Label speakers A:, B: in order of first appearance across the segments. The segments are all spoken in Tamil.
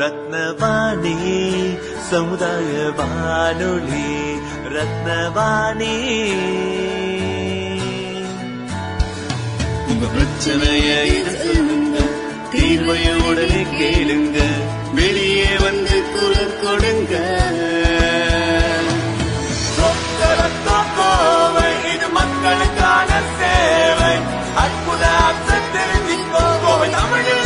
A: ரத்னவாணி சமுதாய வானொலி ரத்னவாணி. உங்க பிரச்சனைய சொல்லுங்க தீர்வைய உடனே கேளுங்க வெளியே வந்து குரல் கொடுங்க. இது மக்களுக்கான சேவை. அற்புத அம்சம் தெரிஞ்சுக்கோ கோவை தமிழில்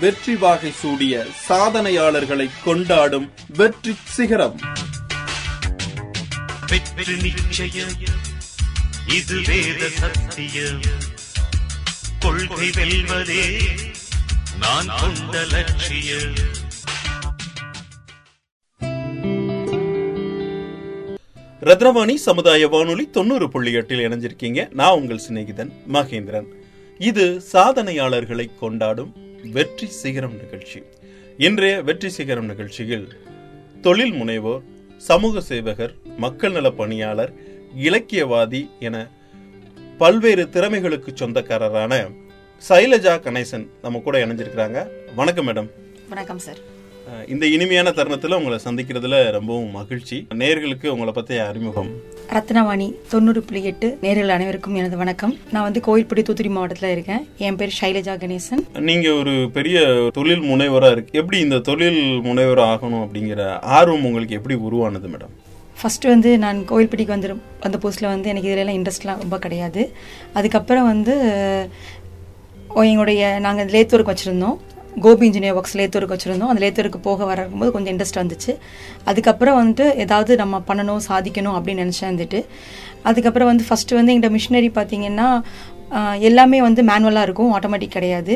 B: வெற்றி வாகை சூடிய சாதனையாளர்களை கொண்டாடும் வெற்றி சிகரம்.
A: வெற்றி நிச்சயம். இது வேத சத்தியம். கொள்கை வெல்வதே நான் கொண்ட லட்சியம்.
B: ரத்னவாணி சமுதாய வானொலி தொண்ணூறு புள்ளி எட்டில் இணைஞ்சிருக்கீங்க. நான் உங்கள் சிநேகிதன் மகேந்திரன். இது சாதனையாளர்களை கொண்டாடும் வெற்றி சிகரம் நிகழ்ச்சி. இன்றைய வெற்றி சிகரம் நிகழ்ச்சியில் தொழில் முனைவோர் சமூக சேவகர் மக்கள் நல பணியாளர் இலக்கியவாதி என பல்வேறு திறமைகளுக்கு சொந்தக்காரரான சைலஜா கணேசன் நம்ம கூட இணைஞ்சிருக்கிறாங்க. வணக்கம் மேடம்.
C: வணக்கம் சார்.
B: இந்த இனிமையான தருணத்துல உங்களை சந்திக்கிறதுல ரொம்பவும் மகிழ்ச்சி. நேர்களுக்கு உங்களை பத்திய அறிமுகம்.
C: ரத்னவாணி தொண்ணூறு புள்ளி எட்டு. நேரில் அனைவருக்கும் எனது வணக்கம். நான் வந்து கோயில்பட்டி தூத்துக்குடி மாவட்டத்தில் இருக்கேன். என் பேர் ஷைலஜா கணேசன்.
B: நீங்க ஒரு பெரிய தொழில் முனைவரா இருக்கு. எப்படி இந்த தொழில் முனைவர் ஆகணும் அப்படிங்கிற ஆர்வம் உங்களுக்கு எப்படி உருவானது மேடம்?
C: ஃபர்ஸ்ட் வந்து நான் கோயில்பட்டிக்கு வந்து வந்த புதுசில் வந்து எனக்கு இதிலெல்லாம் இன்ட்ரெஸ்ட்லாம் ரொம்ப கிடையாது. அதுக்கப்புறம் வந்து எங்களுடைய நாங்கள் லேத்தூருக்கு வச்சுருந்தோம். கோபி இன்ஜினியர் ஒர்க்ஸ் லேத்தூருக்கு வச்சுருந்தோம். அந்த லேத்தூருக்கு போக வரும்போது கொஞ்சம் இன்ட்ரெஸ்ட் வந்துச்சு. அதுக்கப்புறம் வந்துட்டு ஏதாவது நம்ம பண்ணணும் சாதிக்கணும் அப்படின்னு நினச்சேன் வந்துட்டு அதுக்கப்புறம் வந்து ஃபஸ்ட்டு வந்து எங்கள்கிட்ட மிஷினரி பார்த்தீங்கன்னா எல்லாமே வந்து மேனுவலாக இருக்கும் ஆட்டோமேட்டிக் கிடையாது.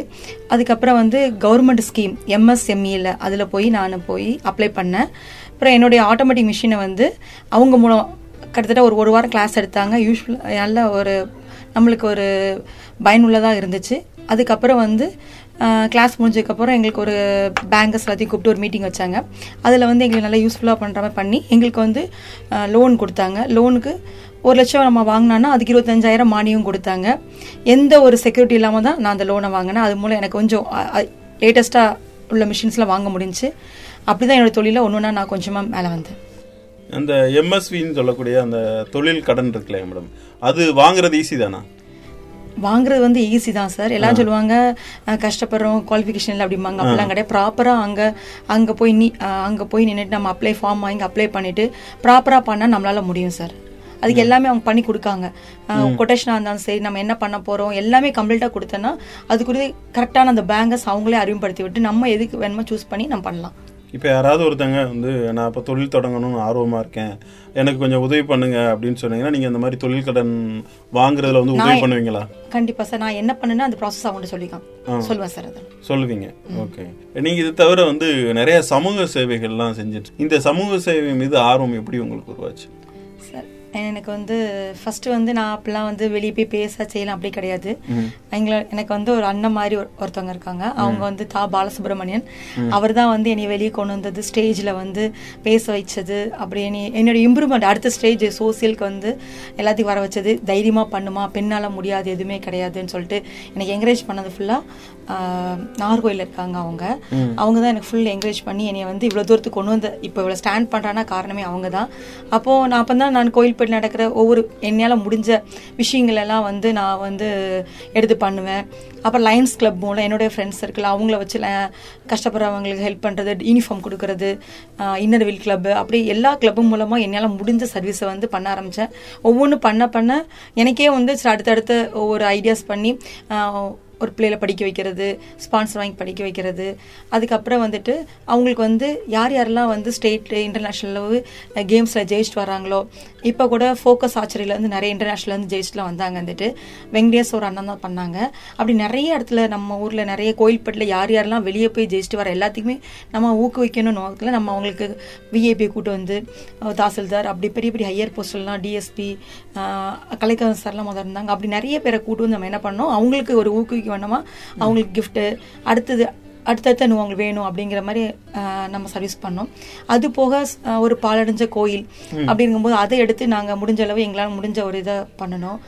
C: அதுக்கப்புறம் வந்து கவர்மெண்ட் ஸ்கீம் எம்எஸ்எம்இல அதில் போய் நான் போய் அப்ளை பண்ணேன். அப்புறம் என்னுடைய ஆட்டோமேட்டிக் மிஷினை வந்து அவங்க மூலம் கிட்டத்தட்ட ஒரு ஒரு வாரம் கிளாஸ் எடுத்தாங்க. யூஸ்வல் நல்ல ஒரு நம்மளுக்கு ஒரு பயனுள்ளதாக இருந்துச்சு. அதுக்கப்புறம் வந்து கிளாஸ் முடிஞ்சதுக்கப்புறம் எங்களுக்கு ஒரு பேங்கர்ஸ் எல்லாத்தையும் கூப்பிட்டு ஒரு மீட்டிங் வச்சாங்க. அதில் வந்து எங்களுக்கு நல்லா யூஸ்ஃபுல்லாக பண்ணுற மாதிரி பண்ணி எங்களுக்கு வந்து லோன் கொடுத்தாங்க. லோனுக்கு ஒரு லட்சம் நம்ம வாங்கினோன்னா அதுக்கு இருபத்தஞ்சாயிரம் மானியம் கொடுத்தாங்க. எந்த ஒரு செக்யூரிட்டி இல்லாமல் தான் நான் அந்த லோனை வாங்கினேன். அது மூலம் எனக்கு கொஞ்சம் லேட்டஸ்ட்டாக உள்ள மிஷின்ஸ்லாம் வாங்க முடிஞ்சுச்சு அப்படி தான் என்னோட தொழிலில் ஒன்று ஒன்றா நான் கொஞ்சமாக மேலே வந்தேன்.
B: அந்த எம்எஸ்வின்னு சொல்லக்கூடிய அந்த தொழில் கடன் இருக்குல்ல மேடம் அது வாங்குறது ஈஸி தானா?
C: வாங்குறது வந்து ஈஸி தான் சார் எல்லாம் சொல்லுவாங்க கஷ்டப்படுறோம் குவாலிஃபிகேஷன் இல்லை அப்படிம்பாங்க. அப்படிலாம் கிடையாது. ப்ராப்பராக அங்கே அங்கே போய் நீ அங்கே போய் நின்றுட்டு நம்ம அப்ளை ஃபார்ம் வாங்கி அப்ளை பண்ணிட்டு ப்ராப்பராக பண்ணால் நம்மளால முடியும் சார் அதுக்கு எல்லாமே அவங்க பண்ணி கொடுக்காங்க. கொட்டேஷனாக இருந்தாலும் சரி நம்ம என்ன பண்ண போகிறோம் எல்லாமே கம்ப்ளீட்டாக கொடுத்தோன்னா அதுக்குரிய கரெக்டான அந்த பேங்கர்ஸ் அவங்களே அறிமுகப்படுத்தி விட்டு நம்ம எதுக்கு வேணுமோ சூஸ் பண்ணி நம்ம பண்ணலாம்.
B: இப்போ யாராவது ஒருத்தங்க வந்து நான் இப்போ தொழில் தொடங்கணும்னு ஆர்வமா இருக்கேன். எனக்கு கொஞ்சம் உதவி பண்ணுங்க அப்படின்னு சொன்னீங்கன்னா நீங்க அந்த மாதிரி தொழில் கடன் வாங்குறதுல வந்து உதவி பண்ணுவீங்களா?
C: கண்டிப்பாக சார். நான் என்ன பண்ணேன்னா அந்த ப்ராசஸ் அவங்கள்ட்ட சொல்லிக்கலாம். சொல்லுவேன் சார் அதை.
B: சொல்லுவீங்க. ஓகே. நீங்க இது தவிர வந்து நிறைய சமூக சேவைகள்லாம் செஞ்சுட்டு இந்த சமூக சேவை மீது ஆர்வம் எப்படி உங்களுக்கு உருவாச்சு?
C: எனக்கு வந்து ஃபர்ஸ்ட் வந்து நான் அப்பெல்லாம் வந்து வெளியே போய் பேச செய்யலாம் அப்படி கிடையாது. எங்களை எனக்கு வந்து ஒரு அண்ணன் மாதிரி ஒரு- ஒருத்தவங்க இருக்காங்க. அவங்க வந்து தா பாலசுப்ரமணியன். அவர் தான் வந்து என்னை வெளியே கொண்டு வந்தது ஸ்டேஜில் வந்து பேச வச்சது. அப்படி என்னை என்னோட இம்ப்ரூவ்மெண்ட் அடுத்த ஸ்டேஜ் சோசியலுக்கு வந்து எல்லாத்தையும் வர வச்சது. தைரியமாக பண்ணுமா பெண்ணால் முடியாது எதுவுமே கிடையாதுன்னு சொல்லிட்டு எனக்கு என்கரேஜ் பண்ணது ஃபுல்லாக நாகர்கோயில் இருக்காங்க அவங்க. அவங்க தான் எனக்கு ஃபுல் என்கரேஜ் பண்ணி என்னை வந்து இவ்வளோ தூரத்துக்கு கொண்டு வந்து இப்போ இவ்வளோ ஸ்டாண்ட் பண்ணுறான்னா காரணமே அவங்க தான் அப்போது நான் அப்போ தான் நான் கோயில்பேட்டில் நடக்கிற ஒவ்வொரு என்னால் முடிஞ்ச விஷயங்கள் எல்லாம் வந்து நான் வந்து எடுத்து பண்ணுவேன். அப்புறம் லயன்ஸ் கிளப் மூலம் என்னுடைய ஃப்ரெண்ட்ஸ் சர்க்கிள் அவங்கள வச்சு கஷ்டப்படுறவங்களுக்கு ஹெல்ப் பண்ணுறது யூனிஃபார்ம் கொடுக்கறது இன்னர் வில் கிளப் அப்படி எல்லா கிளப்பும் மூலமாக என்னால் முடிஞ்ச சர்வீஸை வந்து பண்ண ஆரம்பித்தேன் ஒவ்வொன்றும் பண்ண பண்ண எனக்கே வந்து அடுத்தடுத்து ஒவ்வொரு ஐடியாஸ் பண்ணி ஒரு பிள்ளைகளை படிக்க வைக்கிறது ஸ்பான்சர் வாங்கி படிக்க வைக்கிறது. அதுக்கப்புறம் வந்துட்டு அவங்களுக்கு வந்து யார் யாரெல்லாம் வந்து ஸ்டேட் இன்டர்நேஷ்னல் கேம்ஸில் ஜெயிச்சுட்டு வராங்களோ இப்போ கூட ஃபோக்கஸ் ஆச்சரியிலேருந்து நிறைய இன்டர்நேஷ்னல்லேருந்து ஜெயிச்சுட்டுலாம் வந்தாங்க வந்துட்டு. வெங்கடேஷ் ஒரு அண்ணன் தான் பண்ணாங்க. அப்படி நிறைய இடத்துல நம்ம ஊரில் நிறைய கோயில்பட்டில் யார் யாரெல்லாம் வெளியே போய் ஜெயிச்சுட்டு வர எல்லாத்துக்குமே நம்ம ஊக்குவிக்கணும் நோக்கத்தில் நம்ம அவங்களுக்கு விஐபி கூட்டு வந்து தாசில்தார் அப்படி பெரிய பெரிய ஹையர் போஸ்டெல்லாம் டிஎஸ்பி கலைக்கவன் சார்லாம் முதல் இருந்தாங்க. அப்படி நிறைய பேரை கூட்டு வந்து நம்ம என்ன பண்ணோம்? அவங்களுக்கு ஒரு ஊக்குவிக்க வேணுமா அவங்களுக்கு gift அடுத்தது அடுத்தடுத்து இன்னும் அவங்களுக்கு வேணும் அப்படிங்கிற மாதிரி நம்ம சர்வீஸ் பண்ணோம். அது போக ஒரு பாலடைஞ்ச கோயில் அப்படிங்கும்போது அதை எடுத்து நாங்கள் முடிஞ்ச அளவு எங்களால் முடிஞ்ச ஒரு இதை பண்ணணும்.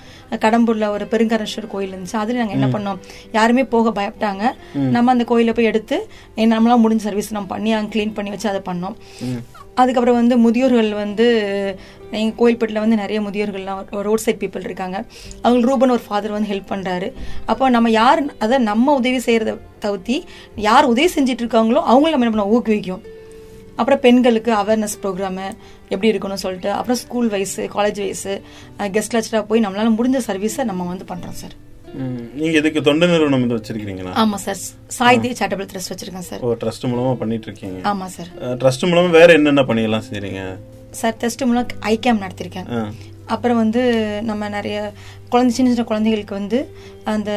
C: கடம்பூர்ல ஒரு பெருங்கரேஸ்வரர் கோயில் இருந்துச்சு. அதில் நாங்கள் என்ன பண்ணோம்? யாருமே போக பயப்பட்டாங்க. நம்ம அந்த கோயிலை போய் எடுத்து நம்மளால முடிஞ்ச சர்வீஸ் நம்ம பண்ணி அங்கே க்ளீன் பண்ணி வச்சு அதை பண்ணோம். அதுக்கப்புறம் வந்து முதியோர்கள் வந்து எங்கள் கோயில்பட்டில் வந்து நிறைய முதியோர்கள்லாம் ரோட் சைட் பீப்புள் இருக்காங்க. அவங்க ரூபன் ஒரு ஃபாதர் வந்து ஹெல்ப் பண்ணுறாரு அப்போ நம்ம யார் அதை நம்ம உதவி செய்கிறத தவிர்த்தி யார் உதவி செஞ்சுட்டு இருக்காங்களோ அவங்களும் நம்ம என்ன பண்ண ஊக்குவிக்கும். அப்புறம் பெண்களுக்கு அவேர்னஸ் ப்ரோக்ராமு எப்படி இருக்கணும்னு சொல்லிட்டு அப்புறம் school wise college wise guest லெக்சராக போய் நம்மளால் முடிஞ்ச சர்வீஸை நம்ம வந்து பண்ணுறோம் சார்
B: நீங்க இதுக்கு தொண்டு நிறுவனம் இது வச்சிருக்கீங்களா
C: ஆமாம் சார். சாய்தி சேட்டபிள் ட்ரஸ்ட் வச்சுருக்கேன் சார்.
B: ஓ ட்ரஸ்ட் மூலமா பண்ணிட்டு இருக்கீங்க
C: ஆமாம் சார்
B: ட்ரஸ்ட் மூலமா வேற என்னென்ன பணியெல்லாம் செய்றீங்க?
C: சார் டெஸ்ட் மூலம் ஐ கேம் நடத்திருக்கேன். அப்புறம் வந்து நம்ம நிறைய குழந்தை சின்ன சின்ன குழந்தைகளுக்கு வந்து அந்த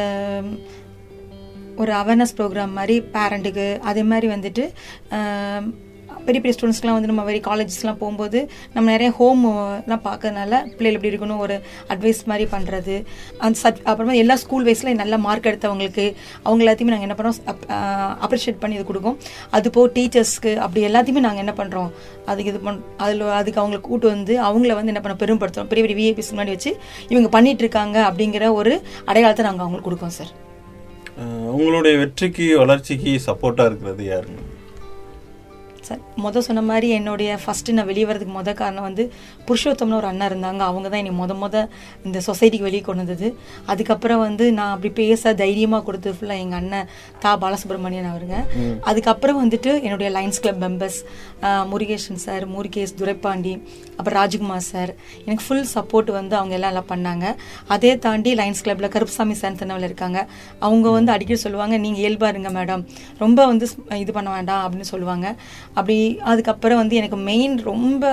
C: ஒரு அவேர்னஸ் ப்ரோக்ராம் மாதிரி பேரண்ட்டுக்கு அதே மாதிரி வந்துட்டு ஆம், பெரிய பெரிய ஸ்டூடெண்ட்ஸ்க்குலாம் வந்து நம்ம வெரி காலேஜஸ்லாம் போகும்போது நம்ம நிறைய ஹோம் எல்லாம் பார்க்கறதுனால பிள்ளைகள் எப்படி இருக்கணும் ஒரு அட்வைஸ் மாதிரி பண்ணுறது அந்த சப் அப்புறமா எல்லா ஸ்கூல் வைஸில் நல்ல மார்க் எடுத்தவங்களுக்கு அவங்க எல்லாத்தையுமே நாங்கள் என்ன பண்ணுறோம் அப்ரிஷியேட் பண்ணி இது கொடுக்கும். அது போக டீச்சர்ஸ்க்கு அப்படி எல்லாத்தையுமே நாங்கள் என்ன பண்ணுறோம் அதுக்கு இது பண் அதில் அதுக்கு அவங்களை கூட்டு வந்து அவங்கள வந்து என்ன பண்ண பெருமைப்படுத்துறோம் பெரிய பெரிய விஐபிஸ் முன்னாடி வச்சு இவங்க பண்ணிட்டு இருக்காங்க அப்படிங்கிற ஒரு அடையாளத்தை நாங்கள் அவங்களுக்கு கொடுக்கோம் சார்
B: உங்களுடைய வெற்றிக்கு வளர்ச்சிக்கு சப்போர்ட்டாக இருக்கிறது யாருங்க?
C: சார் முத சொன்ன மாதிரி என்னுடைய ஃபர்ஸ்ட் நான் வெளியே வரதுக்கு முத காரணம் வந்து புருஷோத்தம்னு ஒரு அண்ணா இருந்தாங்க. அவங்க தான் என்னை முத முத இந்த சொசைட்டிக்கு வெளியே கொண்டு வந்தது. அதுக்கப்புறம் வந்து நான் அப்படி பேச தைரியமாக கொடுத்து ஃபுல்லாக எங்கள் அண்ணன் தா பாலசுப்ரமணியன் அவருங்க. அதுக்கப்புறம் வந்துட்டு என்னுடைய lions club members Murugesan sir Murugesh Duraipandi அப்புறம் ராஜ்குமார் சார் எனக்கு ஃபுல் சப்போர்ட் வந்து அவங்க எல்லாம் எல்லாம் பண்ணாங்க. அதே தாண்டி லைன்ஸ் கிளப்ல கருப்புசாமி சாந்தனவில் இருக்காங்க. அவங்க வந்து அடிக்கடி சொல்லுவாங்க நீங்க இயல்பா இருங்க மேடம் ரொம்ப வந்து இது பண்ண வேண்டாம் அப்படின்னு சொல்லுவாங்க. அப்படி அதுக்கப்புறம் வந்து எனக்கு மெயின் ரொம்ப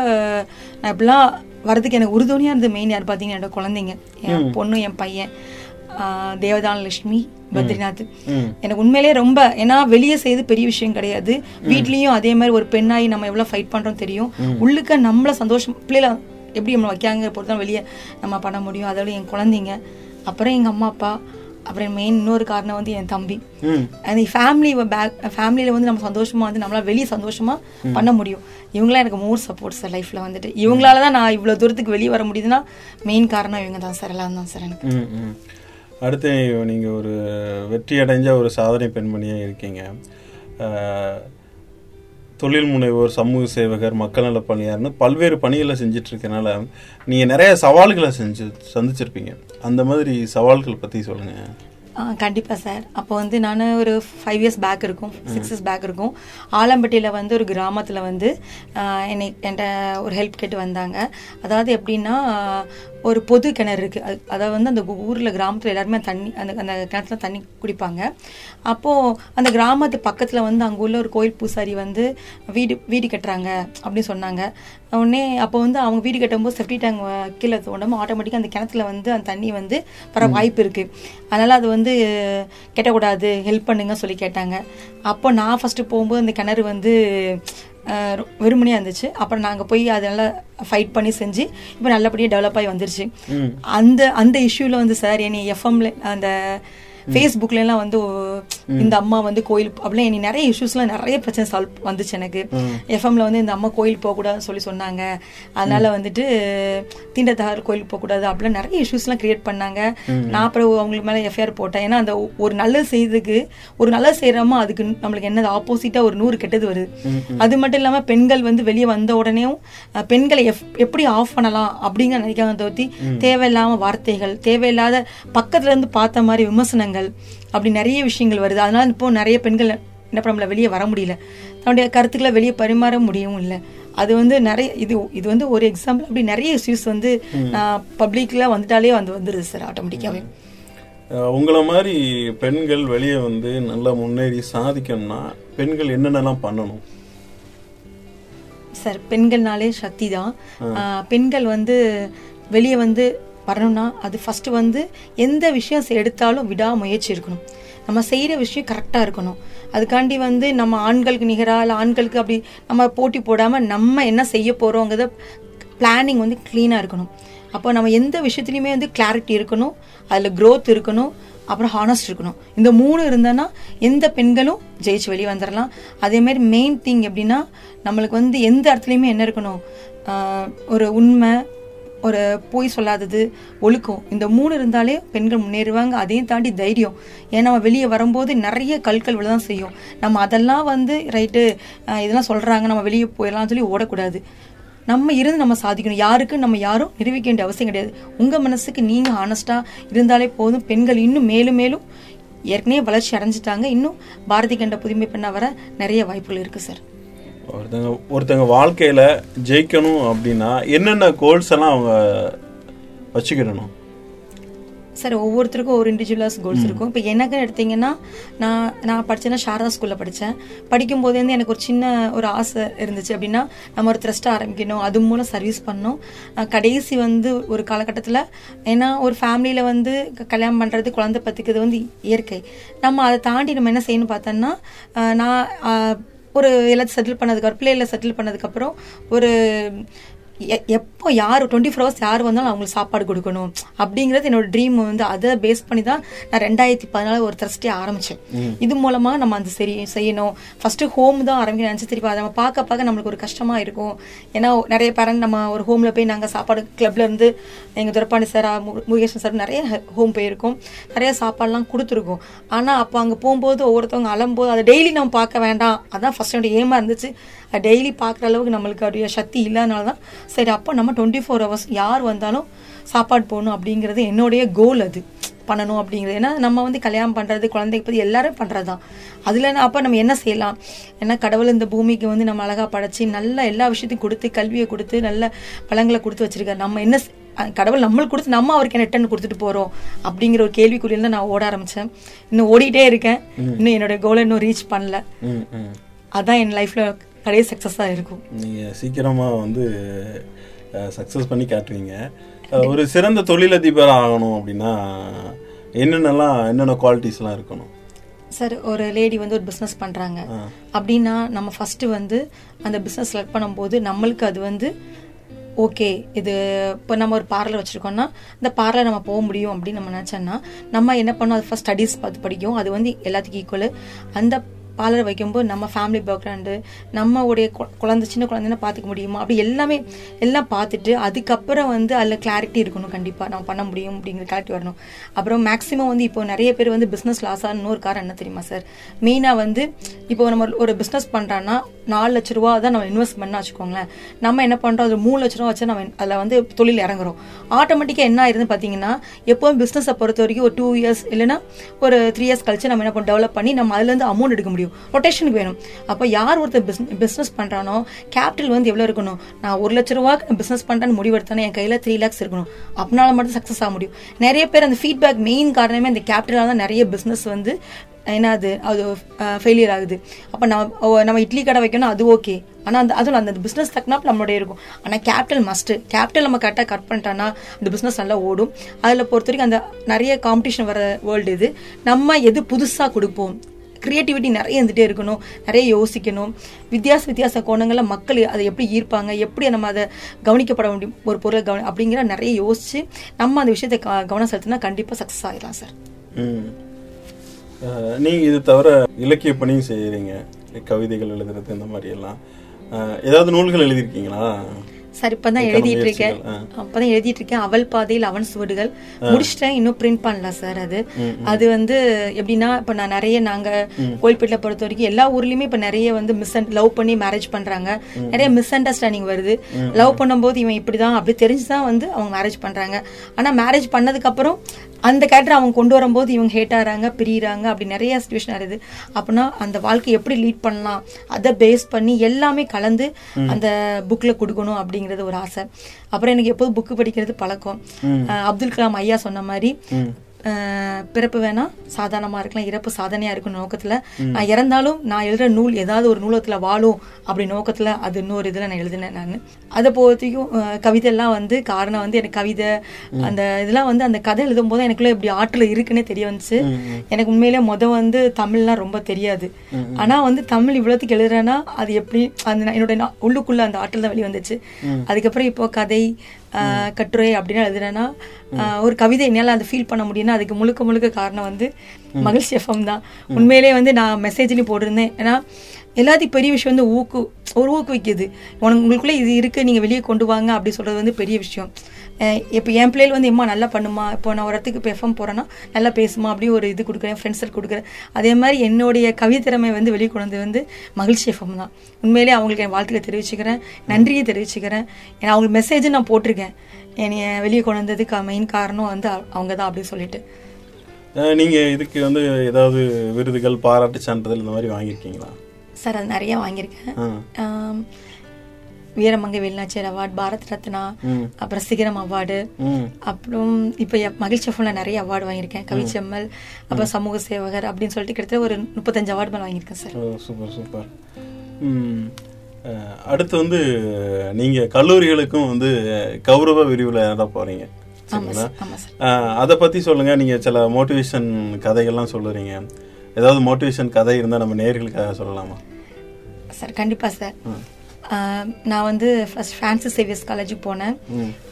C: நான் இப்படிலாம் வரதுக்கு எனக்கு உறுதுணையா இருந்தது மெயின் யார் பார்த்தீங்கன்னா என்னோட குழந்தைங்க. என் பொண்ணு என் பையன் தேவதான லட்சுமி பத்ரிநாத். எனக்கு உண்மையிலேயே ரொம்ப ஏன்னா வெளியே செய்து பெரிய விஷயம் கிடையாது. வீட்லயும் அதே மாதிரி ஒரு பெண்ணாயி நம்ம எவ்வளவு ஃபைட் பண்றோம் தெரியும். உள்ளுக்க நம்மள சந்தோஷம் பிள்ளைல எப்படி நம்ம வைக்காங்க பொறுத்த வெளியே நம்ம பண்ண முடியும். அதோட என் குழந்தைங்க அப்புறம் எங்க அம்மா அப்பா அப்புறம் மெயின் இன்னொரு காரணம் வந்து என் தம்பி. அந்த ஃபேமிலி பேக் ஃபேமிலியில வந்து நம்ம சந்தோஷமா வந்து நம்மளால வெளியே சந்தோஷமா பண்ண முடியும். இவங்களாம் எனக்கு மோர் சப்போர்ட் சார் லைஃப்ல வந்துட்டு. இவங்களால தான் நான் இவ்வளவு தூரத்துக்கு வெளியே வர முடியுதுன்னா மெயின் காரணம் இவங்க தான் சார் எல்லாம் தான் சார் எனக்கு.
B: அடுத்து நீங்க ஒரு வெற்றி அடைஞ்ச ஒரு சாதனை பெண்மணியா இருக்கீங்க. தொழில் முனைவோர் சமூக சேவகர் மக்கள் நல பணியார்னு பல்வேறு பணிகளை செஞ்சுட்டு இருக்கனால நீங்க நிறைய சவால்களை செஞ்சு சந்திச்சிருப்பீங்க. அந்த மாதிரி சவால்கள் பத்தி சொல்லுங்க.
C: ஆ, கண்டிப்பா சார். அப்போ வந்து நான் ஒரு ஃபைவ் இயர்ஸ் பேக் இருக்கும். சிக்ஸ் இயர்ஸ் பேக் இருக்கும். ஆலம்பட்டியில வந்து ஒரு கிராமத்துல வந்து என்னை என்கிட்ட ஒரு ஹெல்ப் கேட்டு வந்தாங்க. அதாவது எப்படின்னா ஒரு பொது கிணறு இருக்கு. அது- அதாவது வந்து அந்த ஊர்ல கிராமத்துல எல்லாருமே தண்ணி அந்த அந்த கிணத்துல தண்ணி குடிப்பாங்க. அப்போ அந்த கிராமத்து பக்கத்துல வந்து அங்க உள்ள ஒரு கோயில் பூசாரி வந்து வீடு வீடு கட்டுறாங்க அப்படின்னு சொன்னாங்க. உடனே அப்போ வந்து அவங்க வீடு கட்டும்போது செப்டி டேங்க் கீழே தோண்டாம ஆட்டோமேட்டிக்காக அந்த கிணத்துல வந்து அந்த தண்ணி வந்து வர வாய்ப்பு இருக்கு. அதனால அது வந்து கெட்டக்கூடாது ஹெல்ப் பண்ணுங்க சொல்லி கேட்டாங்க. அப்போ நான் ஃபர்ஸ்ட் போகும்போது அந்த கிணறு வந்து அஹ், ரொ- வெறுமனையா இருந்துச்சு அப்புறம் நாங்க போய் அதெல்லாம் ஃபைட் பண்ணி செஞ்சு இப்போ நல்லபடியாக டெவலப் ஆகி வந்துருச்சு. அந்த அந்த இஷ்யூல வந்து சார் என்னை எஃப்எம்ல அந்த ஃபேஸ்புக்ல எல்லாம் வந்து இந்த அம்மா வந்து கோயில் அப்படிலாம் என்னை நிறைய இஷ்யூஸ்லாம் நிறைய பிரச்சனை சால்வ் வந்துச்சு எனக்கு. எஃப்எம்ல வந்து இந்த அம்மா கோயில் போகக்கூடாதுன்னு சொல்லி சொன்னாங்க. அதனால வந்துட்டு தீண்டத்தகார் கோயிலுக்கு போகக்கூடாது அப்படிலாம் நிறைய இஷ்யூஸ்லாம் கிரியேட் பண்ணாங்க. நான் அப்புறம் அவங்களுக்கு மேல எஃப்ஐஆர் போட்டேன். ஏன்னா அந்த ஒரு நல்லது செய்யறதுக்கு ஒரு நல்லது செய்யறோமோ அதுக்கு நம்மளுக்கு என்னது ஆப்போசிட்டா ஒரு நூறு கெட்டது வருது. அது மட்டும் இல்லாம பெண்கள் வந்து வெளியே வந்த உடனேயும் பெண்களை எப்- எப்படி ஆஃப் பண்ணலாம் அப்படிங்கிற நினைக்காங்க தவிர்த்து தேவையில்லாம வார்த்தைகள் தேவையில்லாத பக்கத்துல இருந்து பார்த்த மாதிரி விமர்சனங்கள் அப்படி நிறைய விஷயங்கள் வருது. அதனால இப்போ நிறைய பெண்கள் என்ன பண்ண முடியல வெளியே வர முடியல. தன்னுடைய கருத்துக்களை வெளியே பரிமாற முடியவும் இல்லை. அது வந்து நிறைய இது இது வந்து ஒரு எக்ஸாம்பிள் அப்படி நிறைய இஷ்யூஸ் வந்து பப்ளிக்ல வந்துட்டாலே வந்து வந்துருது சார் ஆட்டோமேட்டிக்காவே
B: அஹ், உங்களை மாதிரி பெண்கள் வெளியே வந்து நல்லா முன்னேறி சாதிக்கணும்னா பெண்கள் என்னென்னலாம் பண்ணணும்?
C: சார் பெண்கள்னாலே சக்தி தான். பெண்கள் வந்து வெளியே வந்து வரணும்னா அது ஃபஸ்ட்டு வந்து எந்த விஷயம் எடுத்தாலும் விடாமுயற்சி இருக்கணும். நம்ம செய்கிற விஷயம் கரெக்டாக இருக்கணும். அதுக்காண்டி வந்து நம்ம ஆண்களுக்கு நிகராக இல்லை ஆண்களுக்கு அப்படி நம்ம போட்டி போடாமல் நம்ம என்ன செய்ய போகிறோங்கிறத பிளானிங் வந்து க்ளீனாக இருக்கணும். அப்போ நம்ம எந்த விஷயத்துலையுமே வந்து கிளாரிட்டி இருக்கணும். அதில் க்ரோத் இருக்கணும். அப்புறம் ஹானஸ்ட் இருக்கணும். இந்த மூணு இருந்தோன்னா எந்த பெண்களும் ஜெயிச்சு வெளியே வந்துடலாம் அதேமாரி மெயின் திங் எப்படின்னா நம்மளுக்கு வந்து எந்த இடத்துலையுமே என்ன இருக்கணும்? ஒரு உண்மை ஒரு பொய் சொல்லாதது ஒழுக்கம். இந்த மூணு இருந்தாலே பெண்கள் முன்னேறுவாங்க. அதையும் தாண்டி தைரியம். ஏன்னா நம்ம வெளியே வரும்போது நிறைய கற்கள் விழதான் செய்யும். நம்ம அதெல்லாம் வந்து ரைட்டு இதெல்லாம் சொல்கிறாங்க நம்ம வெளியே போயிடலாம் சொல்லி ஓடக்கூடாது. நம்ம இருந்து நம்ம சாதிக்கணும். யாருக்கு நம்ம யாரும் நிரூபிக்க வேண்டிய அவசியம் கிடையாது. உங்கள் மனசுக்கு நீங்கள் ஆனஸ்டாக இருந்தாலே போதும். பெண்கள் இன்னும் மேலும் மேலும் ஏற்கனவே வளர்ச்சி அடைஞ்சிட்டாங்க. இன்னும் பாரதி கண்ட புதுமை பெண்ணாக வர நிறைய வாய்ப்புகள் இருக்குது சார்.
B: ஒருத்தங்க ஒருத்தங்க வாழ்க்கையில ஜெயிக்கணும் அப்படின்னா என்னென்ன கோல்ஸ் எல்லாம் அவங்க வச்சுக்கிடணும்?
C: சார் ஒவ்வொருத்தருக்கும் ஒரு இண்டிவிஜுவலாஸ் கோல்ஸ் இருக்கும். இப்போ எனக்கு எடுத்தீங்கன்னா நான் நான் படிச்சேன்னா சாரதா ஸ்கூல்ல படித்தேன் படிக்கும் போதேருந்து எனக்கு ஒரு சின்ன ஒரு ஆசை இருந்துச்சு அப்படின்னா நம்ம ஒரு ட்ரஸ்ட் ஆரம்பிக்கணும். அது மூலம் சர்வீஸ் பண்ணணும். கடைசி வந்து ஒரு காலகட்டத்தில் ஏன்னா ஒரு ஃபேமிலியில் வந்து கல்யாணம் பண்ணுறது குழந்தை பத்துக்கிறது வந்து இயற்கை. நம்ம அதை தாண்டி நம்ம என்ன செய்யணும் பார்த்தோன்னா நான் ஒரு எல்லாத்தையும் செட்டில் பண்ணதுக்கு பிள்ளைகளை செட்டில் பண்ணதுக்கப்புறம் ஒரு எப்போ யார் டுவெண்ட்டி ஃபோர் ஹவர்ஸ் யார் வந்தாலும் அவங்களுக்கு சாப்பாடு கொடுக்கணும். அப்படிங்கிறது என்னோட ட்ரீம் வந்து அதை பேஸ் பண்ணி தான் நான் ரெண்டாயிரத்தி பதினாலு ஒரு த்ரஸ்டே ஆரம்பிச்சேன். இது மூலமா நம்ம அந்த சரி செய்யணும். ஃபர்ஸ்ட் ஹோம் தான் ஆரம்பிக்க நினைச்சு திருப்பி அதை நம்ம பார்க்க பார்க்க நம்மளுக்கு ஒரு கஷ்டமா இருக்கும். ஏன்னா நிறைய பேரண்ட் நம்ம ஒரு ஹோம்ல போய் நாங்க சாப்பாடு கிளப்ல இருந்து எங்க துரப்பாண்டி சார் முருகேசன் சார் நிறைய ஹோம் போயிருக்கோம். நிறைய சாப்பாடுலாம் கொடுத்துருக்கோம். ஆனா அப்போ அங்க போகும்போது ஒவ்வொருத்தவங்க அலம்போது அதை டெய்லி நம்ம பார்க்க வேண்டாம். அதான் ஃபர்ஸ்ட் என்னோட ஏமா இருந்துச்சு. டெய்லி பார்க்குற அளவுக்கு நம்மளுக்கு அப்படிய சக்தி இல்லாதனால தான் சரி அப்போ நம்ம டுவெண்ட்டி ஃபோர் ஹவர்ஸ் யார் வந்தாலும் சாப்பாடு போடணும் அப்படிங்கிறது என்னுடைய கோல் அது. பண்ணணும் அப்படிங்கிறது. ஏன்னா நம்ம வந்து கல்யாணம் பண்றது குழந்தைக்கு பத்தி எல்லாரும் பண்றது தான் அதுல அப்ப நம்ம என்ன செய்யலாம்? ஏன்னா கடவுள் இந்த பூமிக்கு வந்து நம்ம அழகா படைச்சு நல்ல எல்லா விஷயத்தையும் கொடுத்து கல்வியை கொடுத்து நல்ல பழங்களை கொடுத்து வச்சிருக்காரு. நம்ம என்ன கடவுள் நம்மளுக்கு கொடுத்து நம்ம அவருக்கு என்ன ரிட்டர்ன் கொடுத்துட்டு போறோம்? அப்படிங்கிற ஒரு கேள்விக்குறியில தான் நான் ஓட ஆரம்பிச்சேன். இன்னும் ஓடிட்டே இருக்கேன். இன்னும் என்னோட கோலை இன்னும் ரீச் பண்ணல. அதான் என் லைஃப்ல கடைசி சக்சஸா இருக்கும்.
B: நீங்க சீக்கிரமா வந்து சக்சஸ் பண்ணி காட்டுவீங்க. ஒரு சிறந்த தொழிலதிபர் ஆகணும் அப்படின்னா என்னென்னலாம் என்னென்ன குவாலிட்டிஸ்லாம் இருக்கணும்?
C: சார் ஒரு லேடி வந்து ஒரு பிஸ்னஸ் பண்றாங்க. அப்படின்னா நம்ம ஃபர்ஸ்ட் வந்து அந்த பிஸ்னஸ் செலக்ட் பண்ணும்போது நம்மளுக்கு அது வந்து ஓகே இது இப்போ நம்ம ஒரு பார்லர் வச்சிருக்கோம்னா இந்த பார்லர் நம்ம போக முடியும் அப்படின்னு நம்ம நினச்சோன்னா நம்ம என்ன பண்ணோம் அது ஃபர்ஸ்ட் ஸ்டடீஸ் பார்த்து படிக்கும். அது வந்து எல்லாத்துக்கும் ஈக்குவல் அந்த பார்லர் வைக்கும்போது நம்ம ஃபேமிலி பேக்ரவுண்டு நம்ம உடைய கு- குழந்தை சின்ன குழந்தைன்னா பார்த்துக்க முடியுமா? அப்படி எல்லாமே எல்லாம் பார்த்துட்டு அதுக்கப்புறம் வந்து அதில் கிளாரிட்டி இருக்கணும் கண்டிப்பாக நம்ம பண்ண முடியும் அப்படிங்கிற கிளாரிட்டி வரணும். அப்புறம் மேக்ஸிமம் வந்து இப்போ நிறைய பேர் வந்து பிஸ்னஸ் லாஸ் ஆகணும் இன்னொரு காரணம் என்ன தெரியுமா சார் மெயினாக வந்து இப்போ நம்ம ஒரு பிஸ்னஸ் பண்ணுறான்னா நாலு லட்ச ரூபா தான் நம்ம இன்வெஸ்ட் பண்ணா வச்சுக்கோங்களேன். நம்ம என்ன பண்ணுறோம் அது மூணு லட்ச ரூபா வச்சு நம்ம அதில் வந்து தொழில் இறங்குறோம். ஆட்டோமேட்டிக்காக என்ன ஆயிருதுன்னு பார்த்தீங்கன்னா எப்போவும் பிஸ்னஸை பொறுத்த வரைக்கும் ஒரு டூ இயர்ஸ் இல்லைன்னா ஒரு த்ரீ இயர்ஸ் கழிச்சு நம்ம என்ன பண்ண டெவலப் பண்ணி நம்ம அதுலேருந்து அமௌண்ட் எடுக்க முடியும். ரொட்டேஷனுக்கு வேணும். அப்போ யார் ஒருத்தர் பிஸ்னஸ் பண்ணுறானோ கேபிட்டல் வந்து எவ்வளோ இருக்கணும்? நான் ஒரு லட்ச ரூபாய்க்கு பிஸ்னஸ் பண்ணுறேன்னு முடிவெடுத்தானே என் கையில் த்ரீ லேக்ஸ் இருக்கணும். அப்படினால மட்டும் சக்ஸஸ் ஆக முடியும். நிறைய பேர் அந்த ஃபீட்பேக் மெயின் காரணமே அந்த கேபிட்டலாக தான் நிறைய பிஸ்னஸ் வந்து என்ன அது அது ஃபெயிலியர் ஆகுது. அப்போ நம்ம நம்ம இட்லி கடை வைக்கணும் அது ஓகே ஆனால் அந்த அதுவும் அந்த பிஸ்னஸ் தக்குனா நம்மளுடைய இருக்கும். ஆனால் கேபிட்டல் மஸ்ட்டு கேபிட்டல் நம்ம கரெக்டாக கட் பண்ணிட்டோன்னா அந்த பிஸ்னஸ் நல்லா ஓடும். அதில் பொறுத்த வரைக்கும் அந்த நிறைய காம்படிஷன் வர வேர்ல்டு இது. நம்ம எது புதுசாக கொடுப்போம்? கிரியேட்டிவிட்டி நிறைய இருந்துகிட்டே இருக்கணும். நிறைய யோசிக்கணும். வித்தியாச வித்தியாச கோணங்களில் மக்கள் அதை எப்படி ஈர்ப்பாங்க? எப்படி நம்ம அதை கவனிக்கப்பட முடியும்? ஒரு பொருளை கவனி அப்படிங்கிற நிறைய யோசிச்சு நம்ம அந்த விஷயத்தை க- கவனம் செலுத்தினா கண்டிப்பாக சக்ஸஸ் ஆகிடலாம் சார்
B: நீங்கள் இது தவிர இலக்கிய பணியும் செய்கிறீங்க கவிதைகள் எழுதுறது இந்த மாதிரி எல்லாம். ஏதாவது நூல்கள் எழுதியிருக்கீங்களா?
C: சார் இப்பதான் எழுதிட்டு இருக்கேன் அப்பதான் எழுதிட்டு இருக்கேன் அவள் பாதையில் அவன் சுவடுகள். முடிச்சிட்டேன். இன்னும் பிரிண்ட் பண்ணல சார் அது. அது வந்து எப்படின்னா இப்ப நான் நிறைய நாங்க கோயில்பேட்டில பொறுத்த வரைக்கும் எல்லா ஊர்லயுமே இப்ப நிறைய வந்து மிஸ் லவ் பண்ணி மேரேஜ் பண்றாங்க. நிறைய மிஸ் அண்டர்ஸ்டாண்டிங் வருது லவ் பண்ணும்போது இவன் இப்படிதான் அப்படி தெரிஞ்சுதான் வந்து அவங்க மேரேஜ் பண்றாங்க. ஆனா மேரேஜ் பண்ணதுக்கு அப்புறம் அந்த கேரக்டர் அவங்க கொண்டு வரும்போது இவங்க ஹேட் ஆறாங்க பிரியிறாங்க அப்படி நிறைய சுச்சுவேஷன் ஆகுது அப்படின்னா அந்த வாழ்க்கை எப்படி லீட் பண்ணலாம்? அதை பேஸ் பண்ணி எல்லாமே கலந்து அந்த புக்ல கொடுக்கணும் அப்படிங்கிறது ஒரு ஆசை. அப்புறம் எனக்கு எப்போதும் புக்கு படிக்கிறது பழக்கம். அப்துல் கலாம் ஐயா சொன்ன மாதிரி பிறப்பு வேணா சாதாரணமா இருக்கலாம். இறப்பு சாதனையா இருக்கும் நோக்கத்துல. நான் இறந்தாலும் நான் எழுதுற நூல் ஏதாவது ஒரு நூலகத்துல வாழும் அப்படி நோக்கத்துல அது இன்னொரு இதுல நான் எழுதினேன் நான். அதை பொறுத்தையும் கவிதை எல்லாம் வந்து காரணம் வந்து எனக்கு கவிதை அந்த இதெல்லாம் வந்து அந்த கதை எழுதும் போது எனக்குள்ள இப்படி ஆற்றல் இருக்குன்னே தெரிய வந்துச்சு. எனக்கு உண்மையிலே முத வந்து தமிழ்லாம் ரொம்ப தெரியாது. ஆனா வந்து தமிழ் இவ்வளவுக்கு எழுதுறேன்னா அது எப்படி அந்த நான் என்னோட நா- உள்ளுக்குள்ள அந்த ஆற்றல் தான் வெளியே வந்துச்சு அதுக்கப்புறம் இப்போ கதை கட்டுரை அப்படின்னு எழுதுறேன்னா ஆஹ், ஒரு கவிதை என்னால அதை ஃபீல் பண்ண முடியும்னா அதுக்கு முழுக்க முழுக்க காரணம் வந்து மகிழ்ச்சி எஃப்எம் தான். உண்மையிலே வந்து நான் மெசேஜ்லயும் போட்டிருந்தேன். ஏன்னா எல்லாத்தையும் பெரிய விஷயம் வந்து ஊக்கு ஒரு ஊக்குவிக்குது. உனக்கு உங்களுக்குள்ள இது இருக்கு நீங்க வெளியே கொண்டு வாங்க அப்படி சொல்றது வந்து பெரிய விஷயம். இப்போ என் பிள்ளைகள் வந்து எம்மா நல்லா பண்ணுமா இப்போ நான் ஒரு இடத்துக்கு இப்போ எஃப்எம் போறேன்னா நல்லா பேசுமா அப்படி ஒரு இது கொடுக்குறேன் ஃப்ரெண்ட்ஸ் கொடுக்குறேன். அதே மாதிரி என்னுடைய கவிதை திறமை வந்து வெளியே கொண்டு வந்து மகிழ்ச்சி எஃப்எம் தான். உண்மையிலேயே அவங்களுக்கு என் வாழ்த்துக்களை தெரிவிச்சுக்கிறேன் நன்றியை தெரிவிச்சுக்கிறேன். ஏன்னா அவங்களுக்கு மெசேஜ் நான் போட்டிருக்கேன். என்னைய வெளியே கொண்டு வந்ததுக்கு மெயின் காரணம் வந்து அவங்க தான் அப்படின்னு சொல்லிட்டு.
B: அஹ், நீங்க இதுக்கு வந்து ஏதாவது விருதுகள் பாராட்டு சான்றிதழ் இந்த மாதிரி வாங்கியிருக்கீங்களா?
C: சார் அது நிறைய வாங்கியிருக்கேன். வீரமங்கை வெளிநாச்சியர் அவார்டு பாரத் ரத்னா. அப்புறம் சிகரம் அவார்டு அப்புறம் இப்போ மகிழ்ச்சி ஃபோனில் நிறைய அவார்டு வாங்கியிருக்கேன். கவிச்செம்மல் அப்புறம் சமூக சேவகர் அப்படின்னு சொல்லிட்டு கிட்டத்தட்ட ஒரு முப்பத்தஞ்சு அவார்டு மேலே வாங்கியிருக்கேன் சார்.
B: Super super. அடுத்து வந்து நீங்க கல்லூரிகளுக்கும் வந்து கௌரவ விரிவுல சரிங்களா?
C: சார்
B: அஹ், அதை பத்தி சொல்லுங்க. நீங்க சில மோட்டிவேஷன் கதைகள்லாம் சொல்லுறீங்க. ஏதாவது மோட்டிவேஷன் கதை இருந்தா நம்ம நேர்களுக்காக சொல்லலாமா?
C: சார் கண்டிப்பா சார். நான் வந்து ஃபர்ஸ்ட் ஃப்ரான்சிஸ் சேவியர்ஸ் காலேஜுக்கு போனேன்.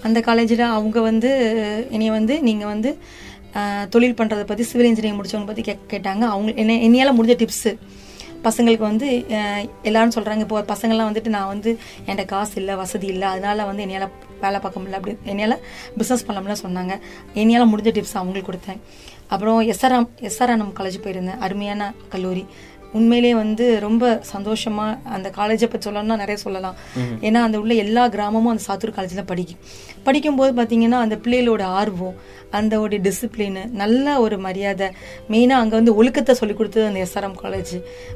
C: அந்த காலேஜில் அவங்க வந்து என்னைய வந்து நீங்கள் வந்து தொழில் பண்ணுறதை பற்றி சிவில் இன்ஜினியரிங் முடிச்சவங்க பற்றி கே கேட்டாங்க. அவங்க என்ன என்னையால் முடிஞ்ச டிப்ஸு பசங்களுக்கு வந்து எல்லாரும் சொல்கிறாங்க இப்போ பசங்கள்லாம் வந்துட்டு நான் வந்து என்கிட்ட காசு இல்லை வசதி இல்லை. அதனால வந்து என்னையால் வேலை பார்க்க முடியல. அப்படி என்னையால் பிஸ்னஸ் பண்ணலாம்ல சொன்னாங்க. என்னையால் முடிஞ்ச டிப்ஸ் அவங்களுக்கு கொடுத்தேன். அப்புறம் எஸ்ஆர்எம் எஸ்ஆர்என்எம் காலேஜ் போயிருந்தேன். அருமையான கல்லூரி. உண்மையிலேயே வந்து ரொம்ப சந்தோஷமா அந்த காலேஜை பற்றி சொல்லணும்னா நிறைய சொல்லலாம். ஏன்னா அந்த உள்ள எல்லா கிராமமும் அந்த சாத்தூர் காலேஜில் படிக்கும். படிக்கும்போது பார்த்தீங்கன்னா அந்த பிள்ளைகளோட ஆர்வம் அந்த ஒரு டிசிப்ளின் நல்ல ஒரு மரியாதை. மெயினாக அங்கே வந்து ஒழுக்கத்தை சொல்லி கொடுத்தது அந்த எஸ்ஆர்எம் காலேஜ்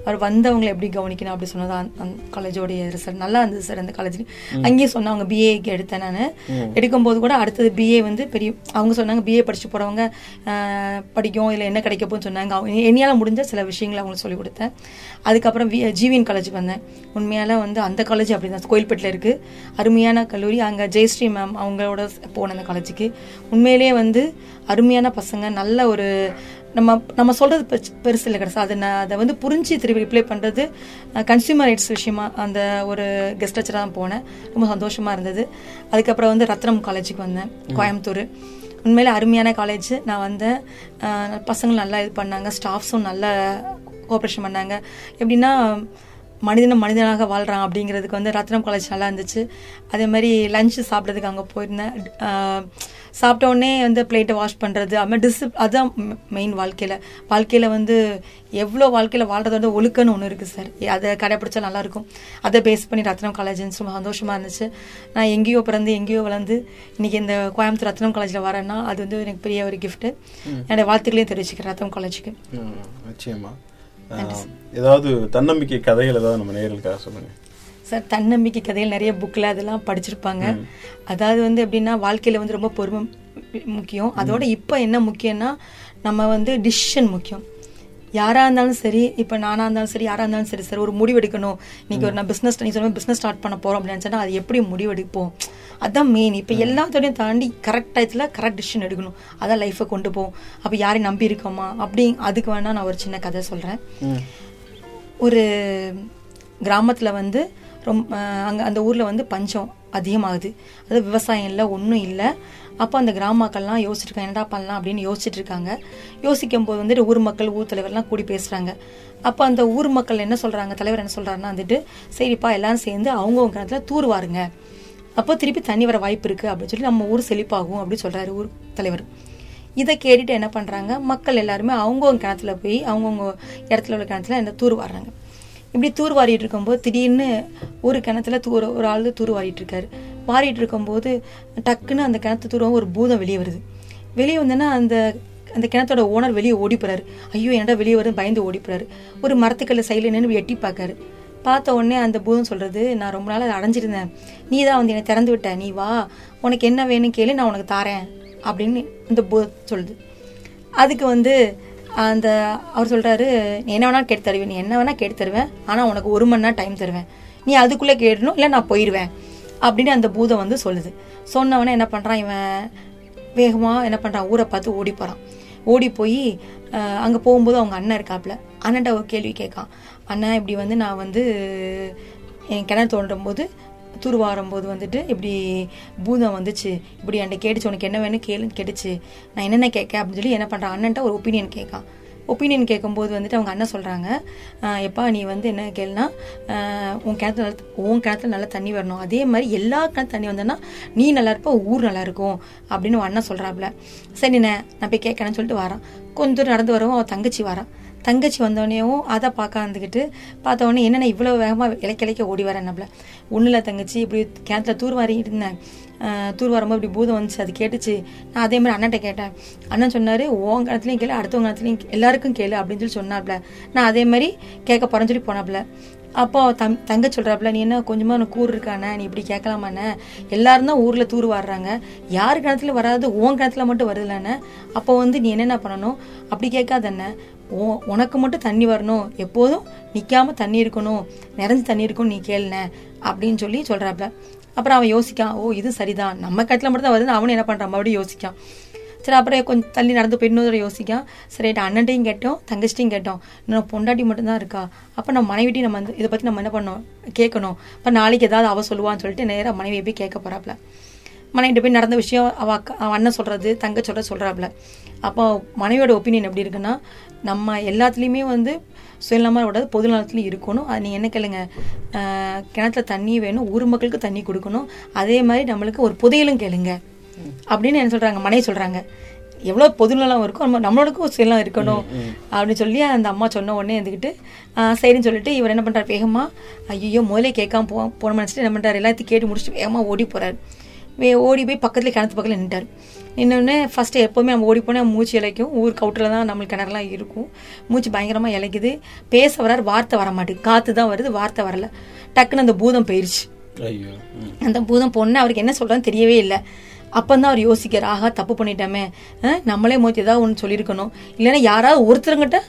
C: அவர் வந்தவங்களை எப்படி கவனிக்கணும் அப்படி சொன்னது அந்த- காலேஜோடைய ரிசல்ட் நல்லா இருந்தது சார் அந்த காலேஜ் அங்கேயும் சொன்னாங்க பிஏக்கு எடுத்தேன் நான். எடுக்கும்போது கூட அடுத்தது பிஏ வந்து பெரிய அவங்க சொன்னாங்க பிஏ படிச்சு போறவங்க ஆஹ், படிக்கும் இல்லை என்ன கிடைக்க போகும்னு சொன்னாங்க. அவங்க என்னால் முடிஞ்ச சில விஷயங்களை அவங்களுக்கு சொல்லி கொடுத்தேன். அதுக்கப்புறம் ஜிவிஎன் காலேஜுக்கு வந்தேன். உண்மையால வந்து அந்த காலேஜ் அப்படி தான் கோயில்பேட்டில் இருக்கு. அருமையான கல்லூரி. அங்கே ஜெயஸ்ரீ மேம் அவங்களோட போனேன் அந்த காலேஜுக்கு உண்மையிலேயே வந்து அருமையான பசங்க நல்ல ஒரு நம்ம நம்ம சொல்கிறது பெருசு- பெருசு இல்லை கிடையாது அதை நான் அதை வந்து புரிஞ்சு திருப்பி ரிப்ளை பண்ணுறது கன்சியூமர் ரைட்ஸ் விஷயமா அந்த ஒரு கெஸ்ட் லெக்சராக தான் போனேன். ரொம்ப சந்தோஷமாக இருந்தது. அதுக்கப்புறம் வந்து ரத்னம் காலேஜுக்கு வந்தேன் கோயம்புத்தூர். உண்மையில அருமையான காலேஜ் நான் வந்தேன். அஹ் பசங்களும் நல்லா இது பண்ணாங்க. ஸ்டாஃப்ஸும் நல்லா கோஆப்ரேஷன் பண்ணாங்க. எப்படின்னா மனிதனும் மனிதனாக வாழ்றான் அப்படிங்கிறதுக்கு வந்து ரத்னம் காலேஜ் நல்லா இருந்துச்சு. அதே மாதிரி லஞ்சு சாப்பிட்றதுக்கு அங்கே போயிருந்தேன். சாப்பிட்ட உடனே வந்து பிளேட்டை வாஷ் பண்ணுறது அது மாதிரி டிசிப் அதுதான் மெயின் வாழ்க்கையில். வாழ்க்கையில் வந்து எவ்வளோ வாழ்க்கையில் வாழ்றத வந்து ஒழுக்கன்னு ஒன்று இருக்குது சார் அதை கடைப்பிடிச்சா நல்லாயிருக்கும் அதை பேஸ் பண்ணி ரத்னம் காலேஜ் ரொம்ப சந்தோஷமாக இருந்துச்சு. நான் எங்கேயோ பிறந்து எங்கேயோ வளர்ந்து இன்னைக்கு இந்த கோயம்புத்தூர் ரத்னம் காலேஜில் வரேன்னா அது வந்து எனக்கு பெரிய ஒரு கிஃப்ட்டு என்னோட வாழ்த்துக்களையும் தெரிவிச்சுக்கிறேன் ரத்னம் காலேஜுக்கு
B: ம், நிச்சயமா. அஹ், ஏதாவது தன்னம்பிக்கை கதைகள் ஏதாவது நம்ம நேர்களுக்காக சொல்லுங்க.
C: சார் தன்னம்பிக்கை கதைகள் நிறைய புக்கில் அதெல்லாம் படிச்சிருப்பாங்க. அதாவது வந்து எப்படின்னா வாழ்க்கையில் வந்து ரொம்ப பொறுமை முக்கியம். அதோட இப்போ என்ன முக்கியம்னா நம்ம வந்து டிசிஷன் முக்கியம். யாரா இருந்தாலும் சரி இப்போ நானா இருந்தாலும் சரி யாரா இருந்தாலும் சரி சார் ஒரு முடிவு எடுக்கணும் இன்னைக்கு ஒரு நான் பிஸ்னஸ் நீ சொன்ன பிஸ்னஸ் ஸ்டார்ட் பண்ண போறோம் அப்படின்னு சொன்னா அது எப்படி முடிவெடுப்போம்? அதான் மெயின் இப்போ எல்லாத்தோடையும் தாண்டி கரெக்ட் டயத்தில் கரெக்ட் டிசிஷன் எடுக்கணும். அதான் லைஃபை கொண்டு போகும் அப்போ யாரையும் நம்பி இருக்கோமா? அப்படி அதுக்கு வேணா நான் ஒரு சின்ன கதை சொல்றேன். ஒரு கிராமத்துல வந்து ரொம்ப அங்கே அந்த ஊரில் வந்து பஞ்சம் அதிகமாகுது. அது விவசாயம் இல்லை ஒன்றும் இல்லை. அப்போ அந்த கிராம மக்கள்லாம் என்னடா பண்ணலாம் அப்படின்னு யோசிச்சுட்டு இருக்காங்க யோசிக்கும் போது வந்துட்டு ஊர் மக்கள் ஊர் தலைவர்லாம் கூடி பேசுகிறாங்க அப்போ அந்த ஊர் மக்கள் என்ன சொல்கிறாங்க தலைவர் என்ன சொல்கிறாருன்னா வந்துட்டு சரிப்பா எல்லாரும் சேர்ந்து அவங்கவுங்க கிணத்துல தூர் வாருங்க அப்போ திருப்பி தண்ணி வர வாய்ப்பு இருக்குது அப்படின்னு சொல்லி நம்ம ஊர் செழிப்பாகும் அப்படின்னு சொல்கிறாரு ஊர் தலைவர். இதை கேட்டுட்டு என்ன பண்ணுறாங்க மக்கள் எல்லாருமே அவங்கவுங்க கிணத்துல போய் அவங்கவுங்க இடத்துல உள்ள கிணத்துல என்ன தூர் வாடுறாங்க இப்படி தூர் வாரிட்டு இருக்கும்போது திடீர்னு ஒரு கிணத்துல தூர் ஒரு ஆள் தூர் வாரிட்டு இருக்காரு. வாரிட்டு இருக்கும்போது டக்குன்னு அந்த கிணத்து தூரம் ஒரு பூதம் வெளியே வருது. வெளியே வந்தோன்னா அந்த அந்த கிணத்தோட ஓனர் வெளியே ஓடி போறாரு. ஐயோ என்னடா வெளியே வருது பயந்து ஓடி போறாரு. ஒரு மரத்துக்கல்ல சைடில் நின்று எட்டி பார்க்காரு. பார்த்த உடனே அந்த பூதம் சொல்கிறது நான் ரொம்ப நாள் அதை அடைஞ்சிருந்தேன். நீ தான் வந்து என்னை திறந்து விட்ட. நீ வா. உனக்கு என்ன வேணும் கேளு நான் உனக்கு தாரேன். அப்படின்னு இந்த பூதம் சொல்லுது. அதுக்கு வந்து அந்த அவர் சொல்கிறாரு என்ன வேணாலும் கேட்டு தருவேன். நீ என்ன வேணால் கேட்டு தருவேன். ஆனால் உனக்கு ஒரு மணி நேரம் டைம் தருவேன். நீ அதுக்குள்ளே கேடணும் இல்லை நான் போயிடுவேன் அப்படின்னு அந்த பூதம் வந்து சொல்லுது. சொன்னவனே என்ன பண்ணுறான் இவன்? வேகமாக என்ன பண்ணுறான் ஊரை பார்த்து ஓடி போகிறான் ஓடி போய் அங்கே போகும்போது அவங்க அண்ணன் இருக்காப்புல அண்ணன்ட்ட ஒரு கேள்வி கேட்கான். அண்ணன் இப்படி வந்து நான் வந்து என் கிணறு தோண்டும் போது தூர்வாரும் போது வந்துட்டு இப்படி பூதம் வந்துச்சு. இப்படி என்கிட்ட கேட்டுச்சு. உனக்கு என்ன வேணும் கேளு கேட்டுச்சு. நான் என்னென்ன கேட்க அப்படின்னு சொல்லி என்ன பண்ணுறான் அண்ணன்ட்ட ஒரு ஒப்பீனியன் கேட்கான். ஒப்பீனியன் கேட்கும்போது வந்துட்டு அவங்க அண்ணன் சொல்கிறாங்க எப்பா நீ வந்து என்ன கேள்னா உன் கிணத்துல நல்ல- உன் கிணத்துல நல்லா தண்ணி வரணும். அதே மாதிரி எல்லா கிணத்து தண்ணி வந்தோன்னா நீ நல்லா இருப்ப ஊர் நல்லா இருக்கும் அப்படின்னு உன் அண்ணன் சொல்கிறாப்புல சரி நான் போய் கேட்கணும்னு சொல்லிட்டு வரான். கொஞ்ச தூரம் நடந்து வரவும் அவன் தங்கச்சி வரான். தங்கச்சி வந்தோடனேயும் அதை பார்க்க வந்துக்கிட்டு பார்த்த உடனே என்னென்ன இவ்வளோ வேகமாக இலைக்க இலைக்க ஓடி வரேன் நம்மள? ஒன்றும் தங்கச்சி இப்படி கிணத்துல தூர் வாரிட்டு இருந்தேன். தூர் வரும்போது இப்படி பூதம் வந்துச்சு அது கேட்டுச்சு. நான் அதே மாதிரி அண்ணன்ட்ட கேட்டேன். அண்ணன் சொன்னார் உன் கிணத்துலையும் கேளு அடுத்தவங்க கிணத்துலையும் எல்லாருக்கும் கேளு அப்படின்னு சொல்லி சொன்னாப்ல. நான் அதே மாதிரி கேட்க போறேன்னு சொல்லி போனாப்ல. அப்போ தம் தங்க சொல்கிறாப்புல நீ என்ன கொஞ்சமாக உனக்கு கூர் இருக்கானே நீ இப்படி கேட்கலாமாண்ணே எல்லாரும் தான் ஊரில் தூர் வாடுறாங்க யார் கிணத்துல வராது உன் கிணத்துல மட்டும் வருதுலண்ணே அப்போ வந்து நீ என்னென்ன பண்ணணும்? அப்படி கேட்காதண்ணே உனக்கு மட்டும் தண்ணி வரணும். எப்போதும் நிற்காமல் தண்ணி இருக்கணும். நிறைஞ்சு தண்ணி இருக்கணும் நீ கேளுன அப்படின்னு சொல்லி சொல்கிறாப்ல அப்புறம் அவன் யோசிக்கான் ஓ இது சரிதான். நம்ம கட்டில் மட்டும் தான் வருது அவனும் என்ன பண்ணுறான் மறுபடியும் யோசிக்கான். சரி அப்புறம் கொஞ்சம் தள்ளி நடந்து போயிடணும் யோசிக்கான். சரி அண்ணன்ட்டையும் கேட்டோம் தங்கச்சிட்டையும் கேட்டோம். இன்னும் பொண்டாட்டி மட்டும்தான் இருக்கா? அப்போ நம்ம மனைவிட்டையும் நம்ம வந்து இதை பற்றி நம்ம என்ன பண்ணோம்? கேட்கணும். இப்போ நாளைக்கு ஏதாவது அவள் சொல்லுவான்னு சொல்லிட்டு நேராக மனைவியை போய் கேட்க போகிறாப்புல மனைவிட்ட போய் நடந்த விஷயம் அவ அவன் அண்ணன் சொல்றது தங்க சொல்றது சொல்றாப்ல. அப்போ மனைவியோட ஒப்பீனியன் எப்படி இருக்குன்னா நம்ம எல்லாத்துலேயுமே வந்து சுயநலமாக விடாது பொது நலத்துலையும் இருக்கணும். அது நீங்கள் என்ன கேளுங்க கிணத்துல தண்ணி வேணும் ஊர் மக்களுக்கு தண்ணி கொடுக்கணும். அதே மாதிரி நம்மளுக்கு ஒரு புதையலும் கேளுங்க. அப்படின்னு என்ன சொல்றாங்க மனைவி சொல்றாங்க. எவ்வளவு பொதுநலம் இருக்கும் நம்ம நம்மளுக்கும் ஒரு சுயநலம் இருக்கணும். அப்படின்னு சொல்லி அந்த அம்மா சொன்ன உடனே இருந்துக்கிட்டு சரின்னு சொல்லிட்டு இவர் என்ன பண்றாரு வேகமா ஐயோ முதலே கேட்காம போ போன நினச்சிட்டு என்ன பண்றாரு எல்லாத்தையும் கேட்டு முடிச்சுட்டு வேகமா ஓடி போறாரு. வே ஓடி போய் பக்கத்துல கிணத்து பக்கத்தில் நின்ட்டார் நின்னோடனே ஃபர்ஸ்ட் எப்போவுமே நம்ம ஓடி போனால் மூச்சு இலைக்கும் ஊர் கவுட்டில் தான் நம்மளுக்கு கிணறுலாம் இருக்கும். மூச்சு பயங்கரமா இலைக்குது பேச வராரு வார்த்தை வர மாட்டேங்குது. காத்து தான் வருது வார்த்தை வரல. டக்குன்னு அந்த பூதம்
B: ம்.
C: அந்த பூதம் பொண்ணு அவருக்கு என்ன சொல்றான்னு தெரியவே இல்லை. அப்பந்தான் அவர் யோசிக்கிறார் ஆஹா தப்பு பண்ணிட்டோமே. நம்மளே மோத்தி ஏதாவது ஒன்று சொல்லியிருக்கணும். இல்லைன்னா யாராவது ஒருத்தருங்கிட்ட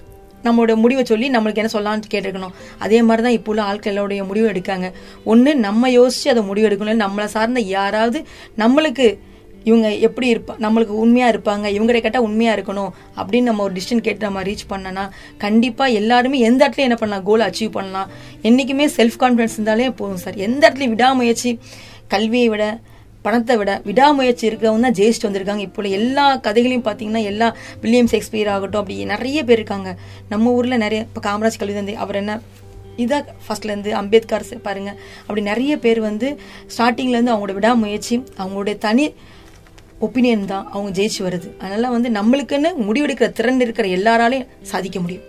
C: நம்மளோட முடிவை சொல்லி நம்மளுக்கு என்ன சொல்லலாம்னு கேட்டிருக்கணும். அதே மாதிரி தான் இப்போ உள்ள ஆட்களோடைய முடிவு எடுக்காங்க. ஒன்று நம்ம யோசித்து அதை முடிவு எடுக்கணும் நம்மளை சார்ந்த யாராவது நம்மளுக்கு இவங்க எப்படி இருப்பா நம்மளுக்கு உண்மையாக இருப்பாங்க இவங்ககிட்ட கேட்டால் உண்மையாக இருக்கணும் அப்படின்னு நம்ம ஒரு டிசிஷன் கேட்டு நம்ம ரீச் பண்ணனா கண்டிப்பாக எல்லாருமே எந்த இடத்துலையும் என்ன பண்ணலாம் கோல் அச்சீவ் பண்ணலாம். என்றைக்குமே செல்ஃப் கான்ஃபிடன்ஸ் இருந்தாலே போதும் சார். எந்த இடத்துலையும் விடாமுயற்சி கல்வியை விட பணத்தை விட விடாமுயற்சி இருக்கிறவங்க தான் ஜெயிச்சுட்டு வந்திருக்காங்க. இப்போ உள்ள எல்லா கதைகளையும் பார்த்தீங்கன்னா எல்லா வில்லியம் ஷேக்ஸ்பியர் ஆகட்டும் அப்படி நிறைய பேர் இருக்காங்க. நம்ம ஊரில் நிறைய இப்போ காமராஜ் கல்வி தந்தை அவர் என்ன இதாக ஃபர்ஸ்ட்லேருந்து அம்பேத்கர் பாருங்க. அப்படி நிறைய பேர் வந்து ஸ்டார்டிங்ல இருந்து அவங்களோட விடாமுயற்சி அவங்களுடைய தனி ஒப்பீனியன் தான் அவங்க ஜெயிச்சு வருது. அதனால வந்து நம்மளுக்குன்னு முடிவெடுக்கிற திறன் இருக்கிற எல்லாராலையும் சாதிக்க முடியும்.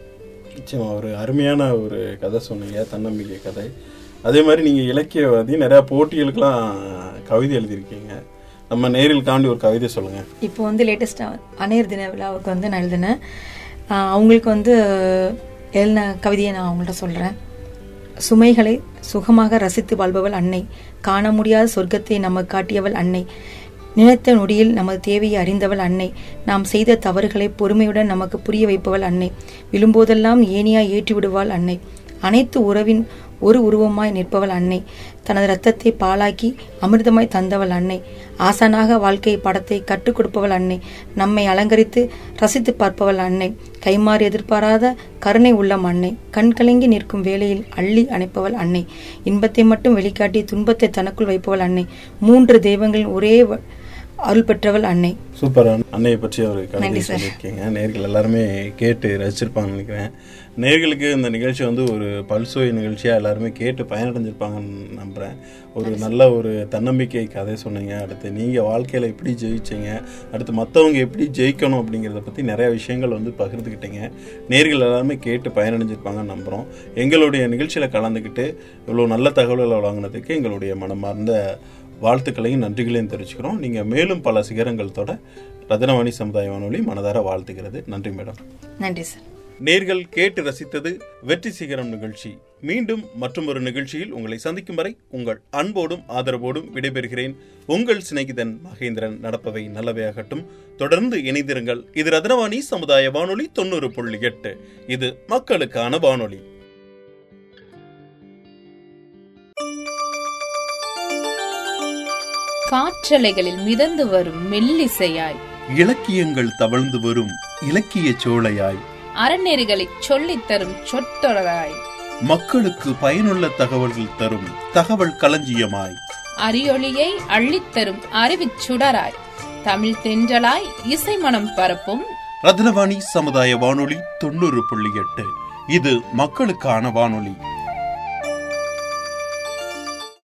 B: நிச்சயமா ஒரு அருமையான ஒரு கதை சொன்னீங்க தன்னம்பிக்கை கதை. அதே மாதிரி நீங்கள் இலக்கியவாதி நிறையா போட்டிகளுக்கெல்லாம் கவிதை எழுதியிருக்கீங்க. நம்ம நேரில் தாண்டி ஒரு கவிதை சொல்லுங்கள்
C: இப்போ வந்து லேட்டஸ்ட்டாக அணையர் தின விழாவுக்கு வந்து நான் எழுதினேன் அவங்களுக்கு வந்து எழுதின கவிதையை நான் அவங்கள்ட்ட சொல்கிறேன் சுமைகளை சுகமாக ரசித்து வாழ்பவள் அன்னை காண முடியாத சொர்க்கத்தை நமக்கு காட்டியவள் அன்னை நினைத்த நொடியில் நமது தேவையை அறிந்தவள் அன்னை நாம் செய்த தவறுகளை பொறுமையுடன் நமக்கு புரிய வைப்பவள் அன்னை விழும்போதெல்லாம் ஏனியா ஏற்றி விடுவாள் அன்னை. அனைத்து உறவின் ஒரு உருவமாய் நிற்பவள் அன்னை. தனது ரத்தத்தை பாலாக்கி அமிர்தமாய் தந்தவள் அன்னை. ஆசானாக வாழ்க்கை படத்தை கற்றுக் கொடுப்பவள் அன்னை. நம்மை அலங்கரித்து ரசித்து பார்ப்பவள் அன்னை. கைமாறி எதிர்பாராத கருணை உள்ளம் அன்னை. கண் கலங்கி நிற்கும் வேளையில் அள்ளி அணைப்பவள் அன்னை. இன்பத்தை மட்டும் வெளிக்காட்டி துன்பத்தை தனக்குள் வைப்பவள் அன்னை. மூன்று தெய்வங்களின் ஒரே அருள் பெற்றவள் அன்னை.
B: சூப்பர் அன்னையை பற்றி ஒரு கவிதை. சொல்லியிருக்கீங்க. நேர்கள் எல்லாருமே கேட்டு ரசிச்சிருப்பாங்கன்னு நினைக்கிறேன். நேர்களுக்கு இந்த நிகழ்ச்சி வந்து ஒரு பல்சுவை நிகழ்ச்சியாக எல்லாருமே கேட்டு பயனடைஞ்சிருப்பாங்கன்னு நம்புகிறேன் ஒரு நல்ல ஒரு தன்னம்பிக்கை கதை சொன்னீங்க. அடுத்து நீங்கள் வாழ்க்கையில் எப்படி ஜெயிச்சீங்க? அடுத்து மற்றவங்க எப்படி ஜெயிக்கணும் அப்படிங்கிறத பற்றி நிறைய விஷயங்கள் வந்து பகிர்ந்துக்கிட்டீங்க நேர்கள் எல்லாருமே கேட்டு பயனடைஞ்சிருப்பாங்கன்னு நம்புகிறோம் எங்களுடைய நிகழ்ச்சியில் கலந்துக்கிட்டு இவ்வளோ நல்ல தகவல்களை வழங்கினதுக்கு எங்களுடைய மனமார்ந்த வாழ்த்துக்களையும் நன்றிகளையும் தெரிவிச்சுக்கிறோம். நீங்கள் மேலும் பல சிகரங்கள் தொட ரத்னவாணி சமுதாய வானொலி மனதார வாழ்த்துகிறது. நன்றி மேடம்.
C: நன்றி சார்.
B: நேர்கள் கேட்டு ரசித்தது வெற்றி சிகரம் நிகழ்ச்சி. மீண்டும் மற்றும் ஒரு நிகழ்ச்சியில் உங்களை சந்திக்கும் வரை உங்கள் அன்போடும் ஆதரவோடும் விடைபெறுகிறேன். உங்கள் சிநேகிதன் மகேந்திரன் நடப்பவை நல்லவையாகட்டும். தொடர்ந்து இணைந்திருங்கள். இது ரத்னவாணி சமுதாய வானொலி தொண்ணூறு புள்ளி எட்டு. இது மக்களுக்கான வானொலி.
D: காற்றலைகளில் மிதந்து வரும் மெல்லிசையாய்.
B: இலக்கியங்கள் தவழ்ந்து வரும் இலக்கிய சோலையாய்.
D: அறநெறிகளைச் சொல்லித் தரும் சொற்றொடராய்.
B: மக்களுக்கு பயனுள்ள தகவல்கள் தரும் தகவல் களஞ்சியமாய்.
D: அரியொளியை அள்ளித்தரும் அறிவுச் சுடராய். தமிழ் தென்றலாய் இசைமணம் பரப்பும்
B: ரத்னவாணி சமுதாய வானொலி தொண்ணூறு புள்ளி எட்டு. இது மக்களுக்கான வானொலி.